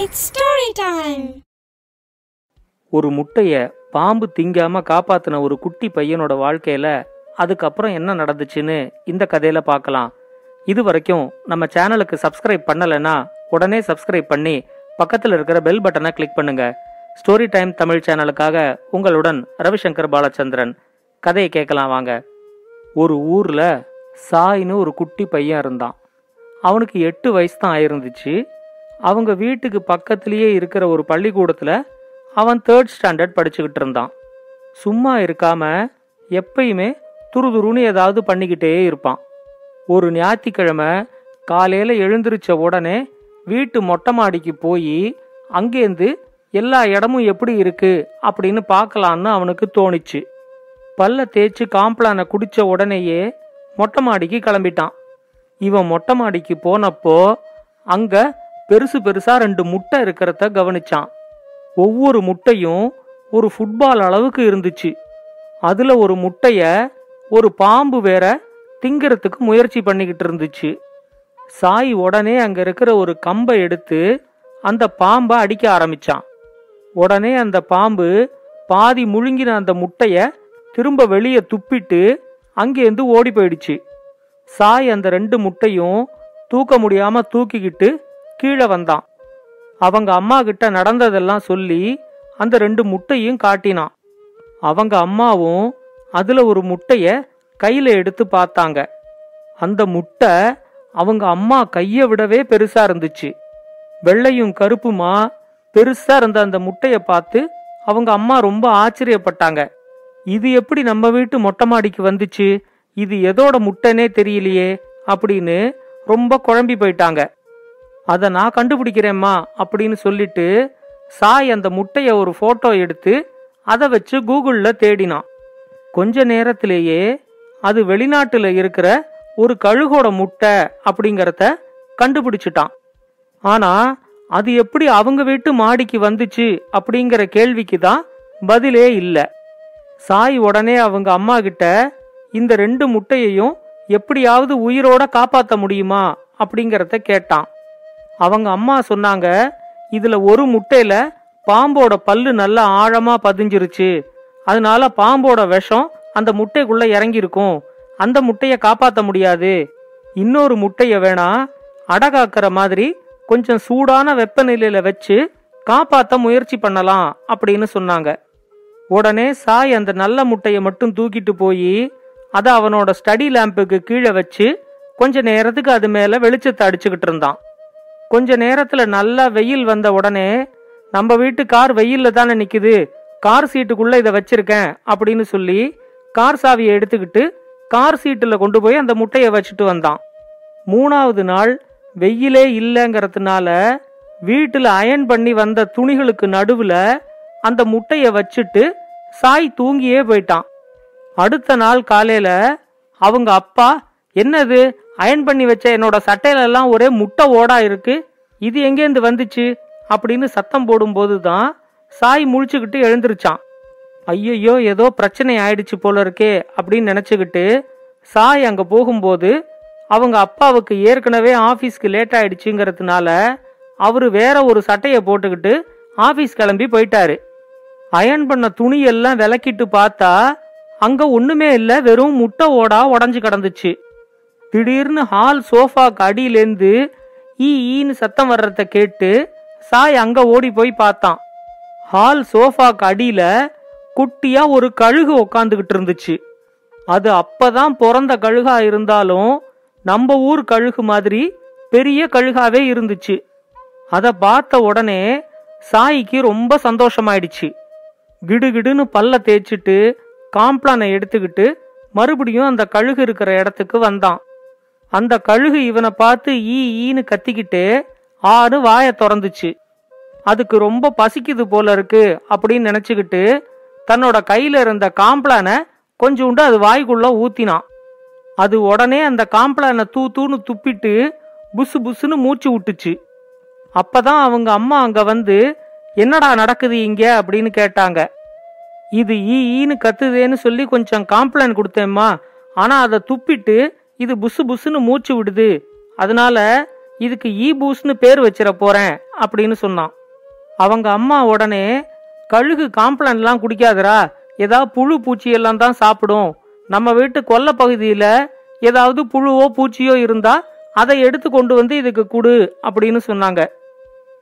It's story time ஒரு முட்டைய பாம்பு திங்காம காப்பாத்தின ஒரு குட்டி பையனோட வாழ்க்கையில அதுக்கப்புறம் என்ன நடந்துச்சுன்னு இந்த கதையில பார்க்கலாம். இது வரைக்கும் நம்ம சேனலுக்கு சப்ஸ்கிரைப் பண்ணலைன்னா உடனே சப்ஸ்கிரைப் பண்ணி பக்கத்தில் இருக்கிற பெல் பட்டனை கிளிக் பண்ணுங்க. ஸ்டோரி டைம் தமிழ் சேனலுக்காக உங்களுடன் ரவிசங்கர் பாலச்சந்திரன். கதையை கேட்கலாம் வாங்க. ஒரு ஊரில் சாயின்னு ஒரு குட்டி பையன் இருந்தான். அவனுக்கு எட்டு வயசு தான் ஆயிருந்துச்சு. அவங்க வீட்டுக்கு பக்கத்திலேயே இருக்கிற ஒரு பள்ளிக்கூடத்தில் அவன் தேர்ட் ஸ்டாண்டர்ட் படிச்சுக்கிட்டு இருந்தான். சும்மா இருக்காம எப்பயுமே துருதுருன்னு ஏதாவது பண்ணிக்கிட்டே இருப்பான். ஒரு ஞாயிற்றுக்கிழமை காலையில் எழுந்திருச்ச உடனே வீட்டு மொட்டை மாடிக்கு போய் அங்கேருந்து எல்லா இடமும் எப்படி இருக்கு அப்படின்னு பார்க்கலான்னு அவனுக்கு தோணுச்சு. பல்ல தேய்ச்சி காம்ப்ளானை குடிச்ச உடனேயே மொட்டை மாடிக்கு கிளம்பிட்டான். இவன் மொட்டை மாடிக்கு போனப்போ அங்கே பெருசு பெருசா ரெண்டு முட்டை இருக்கிறத கவனிச்சான். ஒவ்வொரு முட்டையும் ஒரு ஃபுட்பால் அளவுக்கு இருந்துச்சு. அதுல ஒரு முட்டைய ஒரு பாம்பு வேற திங்கிறதுக்கு முயற்சி பண்ணிக்கிட்டு இருந்துச்சு. சாய் உடனே அங்க இருக்கிற ஒரு கம்பை எடுத்து அந்த பாம்பை அடிக்க ஆரம்பிச்சான். உடனே அந்த பாம்பு பாதி முழுங்கின அந்த முட்டைய திரும்ப வெளியே துப்பிட்டு அங்கேருந்து ஓடி போயிடுச்சு. சாய் அந்த ரெண்டு முட்டையும் தூக்க முடியாம தூக்கிக்கிட்டு கீழே வந்தான். அவங்க அம்மா கிட்ட நடந்ததெல்லாம் சொல்லி அந்த ரெண்டு முட்டையும் காட்டினான். அவங்க அம்மாவும் அதுல ஒரு முட்டைய கையில எடுத்து பார்த்தாங்க. அந்த முட்டை அவங்க அம்மா கைய விடவே பெருசா இருந்துச்சு. வெள்ளையும் கருப்புமா பெருசா இருந்த அந்த முட்டைய பார்த்து அவங்க அம்மா ரொம்ப ஆச்சரியப்பட்டாங்க. இது எப்படி நம்ம வீட்டு மொட்டை மாடிக்கு வந்துச்சு? இது எதோட முட்டைனே தெரியலையே அப்படின்னு ரொம்ப குழம்பி போயிட்டாங்க. அதை நான் கண்டுபிடிக்கிறேம்மா அப்படின்னு சொல்லிட்டு சாய் அந்த முட்டையை ஒரு ஃபோட்டோ எடுத்து அதை வச்சு கூகுளில் தேடினான். கொஞ்ச நேரத்திலேயே அது வெளிநாட்டில் இருக்கிற ஒரு கழுகோட முட்டை அப்படிங்கிறத கண்டுபிடிச்சிட்டான். ஆனால் அது எப்படி அவங்க வீட்டு மாடிக்கு வந்துச்சு அப்படிங்கிற கேள்விக்கு தான் பதிலே இல்லை. சாய் உடனே அவங்க அம்மா கிட்ட இந்த ரெண்டு முட்டையையும் எப்படியாவது உயிரோட காப்பாற்ற முடியுமா? அப்படிங்கிறத கேட்டான். அவங்க அம்மா சொன்னாங்க இதுல ஒரு முட்டையில பாம்போட பல்லு நல்லா ஆழமா பதிஞ்சிருச்சு. அதனால பாம்போட விஷம் அந்த முட்டைக்குள்ள இறங்கியிருக்கும். அந்த முட்டைய காப்பாற்ற முடியாது. இன்னொரு முட்டைய வேணா அடகாக்கிற மாதிரி கொஞ்சம் சூடான வெப்பநிலையில வச்சு காப்பாத்த முயற்சி பண்ணலாம் அப்படின்னு சொன்னாங்க. உடனே சாய் அந்த நல்ல முட்டையை மட்டும் தூக்கிட்டு போய் அதை அவனோட ஸ்டடி லேம்புக்கு கீழே வச்சு கொஞ்ச நேரத்துக்கு அது மேல வெளிச்சத்தை அடிச்சுக்கிட்டு இருந்தான். கொஞ்ச நேரத்துல நல்லா வெயில் வந்த உடனே நம்ம வீட்டு கார் வெயில்ல தானே நிக்குது கார் சீட்டுக்குள்ள இதை வச்சிருக்கேன் அப்படின்னு சொல்லி கார் சாவியை எடுத்துக்கிட்டு கார் சீட்டுல கொண்டு போய் அந்த முட்டையை வச்சுட்டு வந்தான். மூணாவது நாள் வெயிலே இல்லைங்கிறதுனால வீட்டுல அயன் பண்ணி வந்த துணிகளுக்கு நடுவுல அந்த முட்டையை வச்சுட்டு சாய் தூங்கியே போயிட்டான். அடுத்த நாள் காலையில அவங்க அப்பா என்னது? அயன் பண்ணி வச்ச என்னோட சட்டையில எல்லாம் ஒரே முட்டை ஓடா இருக்கு. இது எங்கேருந்து வந்துச்சு? அப்படின்னு சத்தம் போடும்போது தான் சாய் முழிச்சுக்கிட்டு எழுந்திருச்சான். ஐயையோ ஏதோ பிரச்சனை ஆயிடுச்சு போல இருக்கே அப்படின்னு நினைச்சுக்கிட்டு சாய் அங்க போகும்போது அவங்க அப்பாவுக்கு ஏற்கனவே ஆபீஸ்க்கு லேட் ஆயிடுச்சுங்கிறதுனால அவரு வேற ஒரு சட்டையை போட்டுக்கிட்டு ஆபீஸ் கிளம்பி போயிட்டாரு. அயன் பண்ண துணியெல்லாம் விளக்கிட்டு பார்த்தா அங்க ஒண்ணுமே இல்ல வெறும் முட்டை ஓடா உடஞ்சு கிடந்துச்சு. திடீர்னு ஹால் சோஃபாக்கு அடியிலேருந்து ஈ ஈன்னு சத்தம் வர்றத கேட்டு சாய் அங்க ஓடி போய் பார்த்தான். ஹால் சோஃபாக்கு அடியில குட்டியா ஒரு கழுகு உக்காந்துக்கிட்டு இருந்துச்சு. அது அப்பதான் பிறந்த கழுகா இருந்தாலும் நம்ம ஊர் கழுகு மாதிரி பெரிய கழுகாவே இருந்துச்சு. அதை பார்த்த உடனே சாய்க்கு ரொம்ப சந்தோஷமாயிடுச்சு. கிடுகிடுன்னு பல்ல தேய்ச்சிட்டு காம்ப்ளானை எடுத்துக்கிட்டு மறுபடியும் அந்த கழுகு இருக்கிற இடத்துக்கு வந்தான். அந்த கழுகு இவனை பார்த்து ஈ ஈன்னு கத்திக்கிட்டு ஆறு வாய திறந்துச்சு. அதுக்கு ரொம்ப பசிக்குது போல இருக்கு அப்படின்னு நினைச்சுக்கிட்டு தன்னோட கையில இருந்த காம்ப்ளானை கொஞ்சோண்டு அது வாய்க்குள்ள ஊத்தினான். அது உடனே அந்த காம்ப்ளானை தூ தூன்னு துப்பிட்டு புசு புசுன்னு மூச்சு விட்டுச்சு. அப்பதான் அவங்க அம்மா அங்க வந்து என்னடா நடக்குது இங்க? அப்படின்னு கேட்டாங்க. இது ஈ ஈன்னு கத்துதேன்னு சொல்லி கொஞ்சம் காம்ப்ளைன் கொடுத்தேம்மா. ஆனா அதை துப்பிட்டு இது புசு புசுன்னு மூச்சு விடுது. அதனால இதுக்கு ஈ பூஸ்னு பேர் வச்சிட போறேன் அப்படின்னு சொன்னான். அவங்க அம்மா உடனே கழுகு காம்ப்ளான்லாம் குடிக்காதரா? ஏதாவது புழு பூச்சி எல்லாம் தான் சாப்பிடும். நம்ம வீட்டு கொல்லை பகுதியில் ஏதாவது புழுவோ பூச்சியோ இருந்தா அதை எடுத்து கொண்டு வந்து இதுக்கு கொடு அப்படின்னு சொன்னாங்க.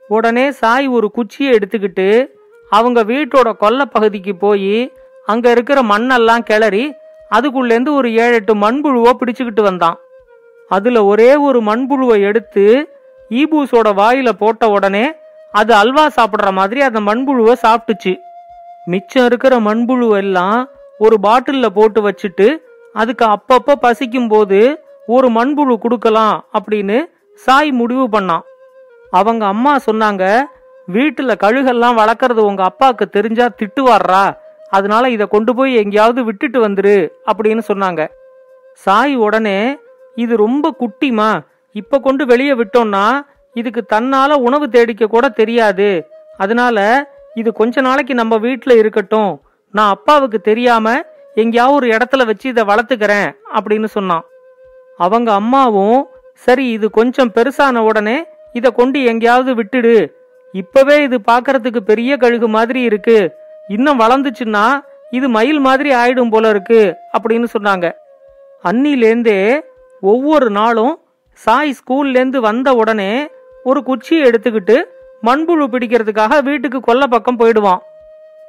உடனே சாய் ஒரு குச்சியை எடுத்துக்கிட்டு அவங்க வீட்டோட கொல்லை பகுதிக்கு போய் அங்க இருக்கிற மண்ணெல்லாம் கிளறி அதுக்குள்ளேருந்து ஒரு ஏழு எட்டு மண்புழுவை பிடிச்சுக்கிட்டு வந்தான். அதுல ஒரே ஒரு மண்புழுவை எடுத்து ஈபூஸோட வாயில போட்ட உடனே அது அல்வா சாப்பிடுற மாதிரி அந்த மண்புழுவை சாப்பிட்டுச்சு. மிச்சம் இருக்கிற மண்புழு எல்லாம் ஒரு பாட்டிலில் போட்டு வச்சுட்டு அதுக்கு அப்பப்ப பசிக்கும் போது ஒரு மண்புழு கொடுக்கலாம் அப்படின்னு சாய் முடிவு பண்ணான். அவங்க அம்மா சொன்னாங்க வீட்டுல கழுகெல்லாம் வளர்க்கறது உங்க அப்பாவுக்கு தெரிஞ்சா திட்டுவார்றா. அதனால இதை கொண்டு போய் எங்கேயாவது விட்டுட்டு வந்துரு அப்படின்னு சொன்னாங்க. சாய் உடனே இது ரொம்ப குட்டிமா இப்ப கொண்டு வெளியே விட்டோம்னா இதுக்கு தன்னால உணவு தேடிக்க கூட தெரியாது. அதனால இது கொஞ்ச நாளைக்கு நம்ம வீட்டில் இருக்கட்டும். நான் அப்பாவுக்கு தெரியாம எங்கேயாவது ஒரு இடத்துல வச்சு இதை வளர்த்துக்கிறேன் அப்படின்னு சொன்னான். அவங்க அம்மாவும் சரி இது கொஞ்சம் பெருசான உடனே இதை கொண்டு எங்கேயாவது விட்டுடு. இப்பவே இது பார்க்கறதுக்கு பெரிய கழுகு மாதிரி இருக்கு. இன்னும் வளர்ந்துச்சுன்னா இது மயில் மாதிரி ஆயிடும் போல இருக்கு அப்படின்னு சொன்னாங்க. அன்னிலேந்தே ஒவ்வொரு நாளும் சாய் ஸ்கூல்லேருந்து வந்த உடனே ஒரு குச்சியை எடுத்துக்கிட்டு மண்புழு பிடிக்கிறதுக்காக வீட்டுக்கு கொல்லை பக்கம் போயிடுவான்.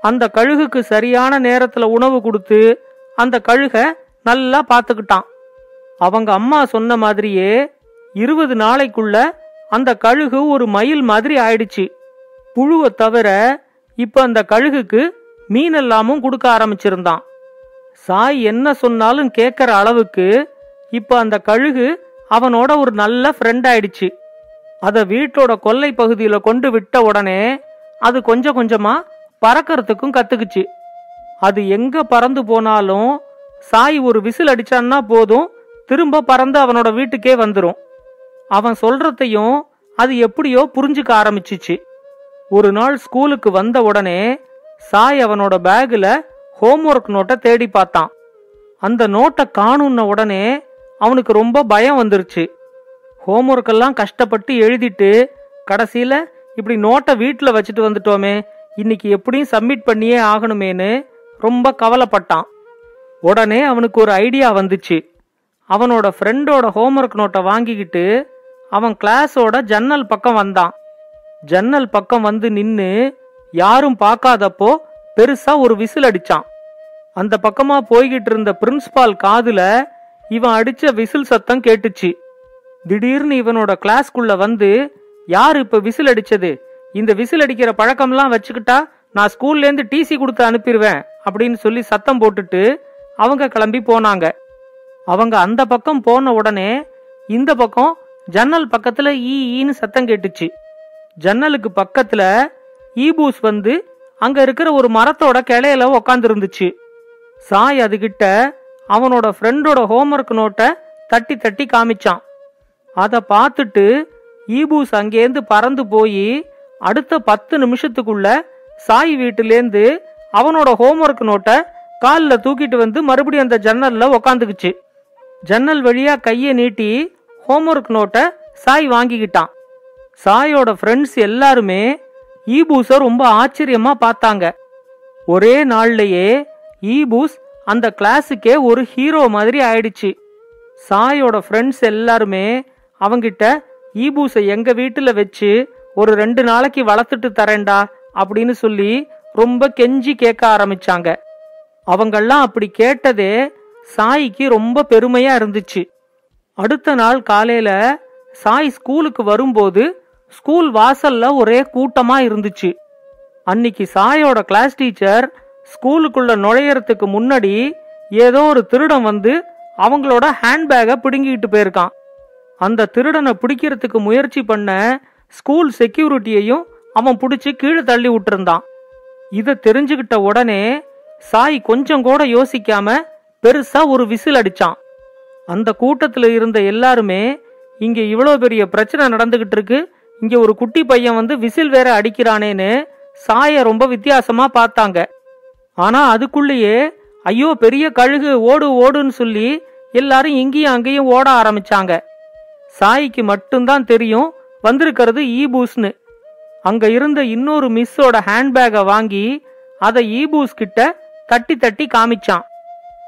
அந்த கழுகுக்கு சரியான நேரத்துல உணவு கொடுத்து அந்த கழுகை நல்லா பார்த்துக்கிட்டான். அவங்க அம்மா சொன்ன மாதிரியே இருபது நாளைக்குள்ள அந்த கழுகு ஒரு மயில் மாதிரி ஆயிடுச்சு. புழுவை தவிர இப்ப அந்த கழுகுக்கு மீன் எல்லாமும் கொடுக்க ஆரம்பிச்சிருந்தான். சாய் என்ன சொன்னாலும் கேட்கற அளவுக்கு இப்ப அந்த கழுகு அவனோட ஒரு நல்ல ஃப்ரெண்ட் ஆயிடுச்சு. அதை வீட்டோட கொல்லை பகுதியில கொண்டு விட்ட உடனே அது கொஞ்சம் கொஞ்சமா பறக்கறதுக்கும் கத்துக்குச்சு. அது எங்க பறந்து போனாலும் சாய் ஒரு விசில் அடிச்சான்னா போதும் திரும்ப பறந்து அவனோட வீட்டுக்கே வந்துடும் அவன் சொல்றதையும் அது எப்படியோ புரிஞ்சுக்க ஆரம்பிச்சிச்சு. ஒரு நாள் ஸ்கூலுக்கு வந்த உடனே சாய் அவனோட பேக்ல ஹோம்ஒர்க் நோட்டை தேடி பார்த்தான். அந்த நோட்டை காணுன்ன உடனே அவனுக்கு ரொம்ப பயம் வந்துருச்சு. ஹோம்ஒர்க் எல்லாம் கஷ்டப்பட்டு எழுதிட்டு கடைசியில இப்படி நோட்டை வீட்டில் வச்சுட்டு வந்துட்டோமே இன்னைக்கு எப்படியும் சப்மிட் பண்ணியே ஆகணுமேன்னு ரொம்ப கவலைப்பட்டான். உடனே அவனுக்கு ஒரு ஐடியா வந்துச்சு. அவனோட ஃப்ரெண்டோட ஹோம்ஒர்க் நோட்டை வாங்கிக்கிட்டு அவன் கிளாஸோட ஜன்னல் பக்கம் வந்தான். ஜன்னல் பக்கம் வந்து நின்னு யாரும் பார்க்காதப்போ பெருசா ஒரு விசில் அடிச்சான். அந்த பக்கமா போய்கிட்டு இருந்த பிரின்ஸ்பால் காதுல இவன் அடிச்ச விசில் சத்தம் கேட்டுச்சு. திடீர்னு இவனோட கிளாஸ்க்குள்ள வந்து யார் இப்ப விசில் அடிச்சது? இந்த விசில் அடிக்கிற பழக்கம்லாம் வச்சுக்கிட்டா நான் ஸ்கூல்ல இருந்து டிசி கொடுத்து அனுப்பிடுவேன் அப்படின்னு சொல்லி சத்தம் போட்டுட்டு அவங்க கிளம்பி போனாங்க. அவங்க அந்த பக்கம் போன உடனே இந்த பக்கம் ஜன்னல் பக்கத்துல ஈ ஈன்னு சத்தம் கேட்டுச்சு. ஜன்னலுக்கு பக்கத்துல ஈபூஸ் வந்து அங்க இருக்கிற ஒரு மரத்தோட கிளையில உக்காந்து இருந்துச்சு சாய் அதுகிட்ட அவனோட ஃப்ரெண்டோட ஹோம்ஒர்க் நோட்டை தட்டி தட்டி காமிச்சான். அதை பார்த்துட்டு ஈபூஸ் அங்கேருந்து பறந்து போய் அடுத்த பத்து நிமிஷத்துக்குள்ள சாய் வீட்டிலேருந்து அவனோட ஹோம்ஒர்க் நோட்டை காலில் தூக்கிட்டு வந்து மறுபடியும் அந்த ஜன்னலில் உக்காந்துக்குச்சு. ஜன்னல் வழியா கையை நீட்டி ஹோம்ஒர்க் நோட்டை சாய் வாங்கிக்கிட்டான். சாயோட ஃப்ரெண்ட்ஸ் எல்லாருமே ஈபூஸை ரொம்ப ஆச்சரியமா பார்த்தாங்க. ஒரே நாள்லயே ஈபூஸ் அந்த கிளாஸுக்கே ஒரு ஹீரோ மாதிரி ஆயிடுச்சு. சாயோட ஃப்ரெண்ட்ஸ் எல்லாருமே அவங்கிட்ட ஈபூஸை எங்க வீட்டுல வச்சு ஒரு ரெண்டு நாளைக்கு வளர்த்துட்டு தரேன்டா அப்படின்னு சொல்லி ரொம்ப கெஞ்சி கேட்க ஆரம்பிச்சாங்க. அவங்கெல்லாம் அப்படி கேட்டதே சாய்க்கு ரொம்ப பெருமையா இருந்துச்சு. அடுத்த நாள் காலையில சாய் ஸ்கூலுக்கு வரும்போது ஸ்கூல் வாசல்ல ஒரே கூட்டமா இருந்துச்சு. அன்னைக்கு சாயோட கிளாஸ் டீச்சர் ஸ்கூலுக்குள்ள நுழையறதுக்கு முன்னாடி ஏதோ ஒரு திருடன் வந்து அவங்களோட ஹேண்ட்பேக்கை பிடுங்கிட்டு போயிருக்கான். அந்த திருடனை பிடிக்கிறதுக்கு முயற்சி பண்ண ஸ்கூல் செக்யூரிட்டியையும் அவன் பிடிச்சி கீழே தள்ளி விட்டுருந்தான். இதை தெரிஞ்சுக்கிட்ட உடனே சாய் கொஞ்சம் கூட யோசிக்காம பெருசா ஒரு விசில் அடிச்சான். அந்த கூட்டத்துல இருந்த எல்லாருமே இங்க இவ்வளோ பெரிய பிரச்சனை நடந்துகிட்டு இருக்கு இங்க ஒரு குட்டி பையன் வந்து விசில் வேற அடிக்கிறானேன்னு சாய ரொம்ப வித்தியாசமா பார்த்தாங்க. ஆனா அதுக்குள்ளேயே ஐயோ பெரிய கழுகு ஓடு ஓடுன்னு சொல்லி எல்லாரும் இங்கேயும் அங்கேயும் ஓட ஆரம்பிச்சாங்க. சாய்க்கு மட்டும்தான் தெரியும் வந்திருக்கிறது ஈபூஸ்னு. அங்க இருந்த இன்னொரு மிஸ்ஸோட ஹேண்ட்பேக்கை வாங்கி அதை ஈபூஸ் கிட்ட தட்டி தட்டி காமிச்சான்.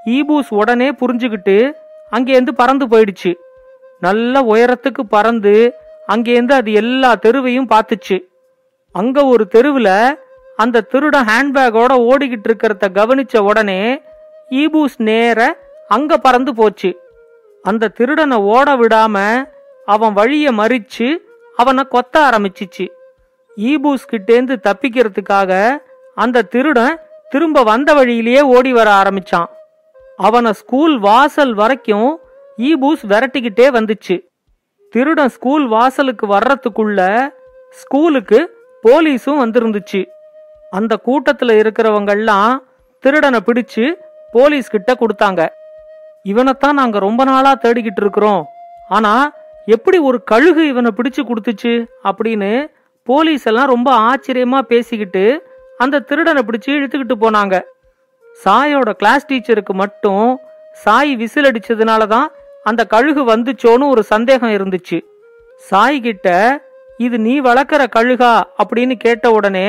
ஈபூஸ் உடனே புரிஞ்சுக்கிட்டு அங்கேருந்து பறந்து போயிடுச்சு. நல்ல உயரத்துக்கு பறந்து அங்கேருந்து அது எல்லா தெருவையும் பார்த்துச்சு. அங்க ஒரு தெருவில் அந்த திருடன் ஹேண்ட்பேக்கோட ஓடிக்கிட்டு இருக்கிறத கவனிச்ச உடனே ஈபூஸ் நேர அங்க பறந்து போச்சு. அந்த திருடனை ஓட விடாம அவன் வழிய மறிச்சு அவனை கொத்த ஆரம்பிச்சிச்சு. ஈபூஸ் கிட்டேந்து தப்பிக்கிறதுக்காக அந்த திருடன் திரும்ப வந்த வழியிலேயே ஓடி வர ஆரம்பிச்சான். அவனை ஸ்கூல் வாசல் வரைக்கும் ஈபூஸ் விரட்டிக்கிட்டே வந்துச்சு. திருடன் ஸ்கூல் வாசலுக்கு வர்றதுக்குள்ள ஸ்கூலுக்கு போலீஸும் வந்திருந்துச்சு. அந்த கூட்டத்துல இருக்கிறவங்கெல்லாம் திருடனை பிடிச்சு போலீஸ் கிட்ட கொடுத்தாங்க. இவனைத்தான் நாங்க ரொம்ப நாளா தேடிக்கிட்டு இருக்கிறோம். ஆனா எப்படி ஒரு கழுகு இவனை பிடிச்சு கொடுத்துச்சு அப்படின்னு போலீஸ் எல்லாம் ரொம்ப ஆச்சரியமா பேசிக்கிட்டு அந்த திருடனை பிடிச்சு இழுத்துக்கிட்டு போனாங்க. சாயோட கிளாஸ் டீச்சருக்கு மட்டும் சாய் விசில் அடிச்சதுனால தான் அந்த கழுகு வந்துச்சோன்னு ஒரு சந்தேகம் இருந்துச்சு. சாய் கிட்ட இது நீ வளர்க்குற கழுகா? அப்படின்னு கேட்ட உடனே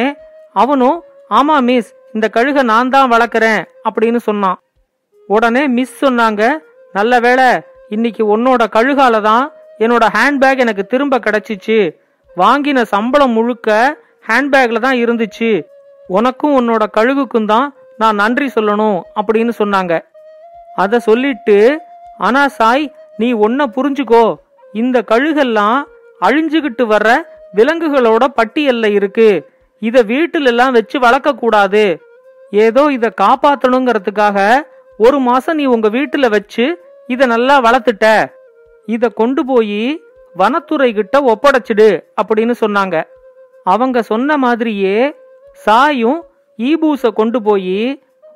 அவனும் ஆமா மிஸ் இந்த கழுகை நான் தான் வளர்க்குறேன் அப்படின்னு சொன்னான். உடனே மிஸ் சொன்னாங்க நல்ல வேளை இன்னைக்கு உன்னோட கழுகால தான் என்னோட ஹேண்ட்பேக் எனக்கு திரும்ப கிடைச்சிச்சு. வாங்கின சம்பளம் முழுக்க ஹேண்ட்பேக்ல தான் இருந்துச்சு. உனக்கும் உன்னோட கழுகுக்கும் தான் நான் நன்றி சொல்லணும் அப்படின்னு சொன்னாங்க. அதை சொல்லிட்டு ஆனா சாய் நீ ஒன்ன புரிஞ்சுக்கோ. இந்த கழுகெல்லாம் அழிஞ்சுகிட்டு வர்ற விலங்குகளோட பட்டியல்ல இருக்கு. இத வீட்டுல எல்லாம் வச்சு வளர்க்க கூடாது ஏதோ இத காப்பாத்தணுங்கிறதுக்காக ஒரு மாசம் நீ உங்க வீட்டுல வச்சு இத நல்லா வளர்த்துட்ட. இத கொண்டு போய் வனத்துறை கிட்ட ஒப்படைச்சிடு அப்படின்னு சொன்னாங்க. அவங்க சொன்ன மாதிரியே சாயும் ஈபூஸ கொண்டு போய்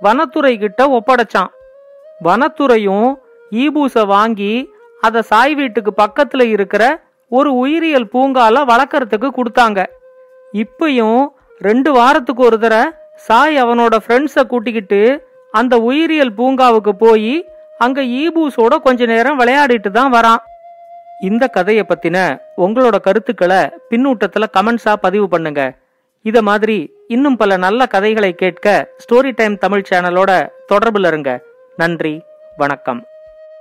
வனத்துறை கிட்ட ஒப்படைச்சான். வனத்துறையும் ஈபூஸை வாங்கி அதை சாய் வீட்டுக்கு பக்கத்துல இருக்கிற ஒரு உயிரியல் பூங்கால வளர்க்கறதுக்கு கொடுத்தாங்க. இப்பயும் ரெண்டு வாரத்துக்கு ஒரு தடவை சாய் அவனோட ஃப்ரெண்ட்ஸை கூட்டிக்கிட்டு அந்த உயிரியல் பூங்காவுக்கு போய் அங்க ஈபூஸோட கொஞ்ச நேரம் விளையாடிட்டு தான் வரான். இந்த கதையை பத்தின உங்களோட கருத்துக்களை பின்னூட்டத்துல கமெண்ட்ஸா பதிவு பண்ணுங்க. இத மாதிரி இன்னும் பல நல்ல கதைகளை கேட்க ஸ்டோரி டைம் தமிழ் சேனலோட தொடர்புல இருங்க. நன்றி வணக்கம்.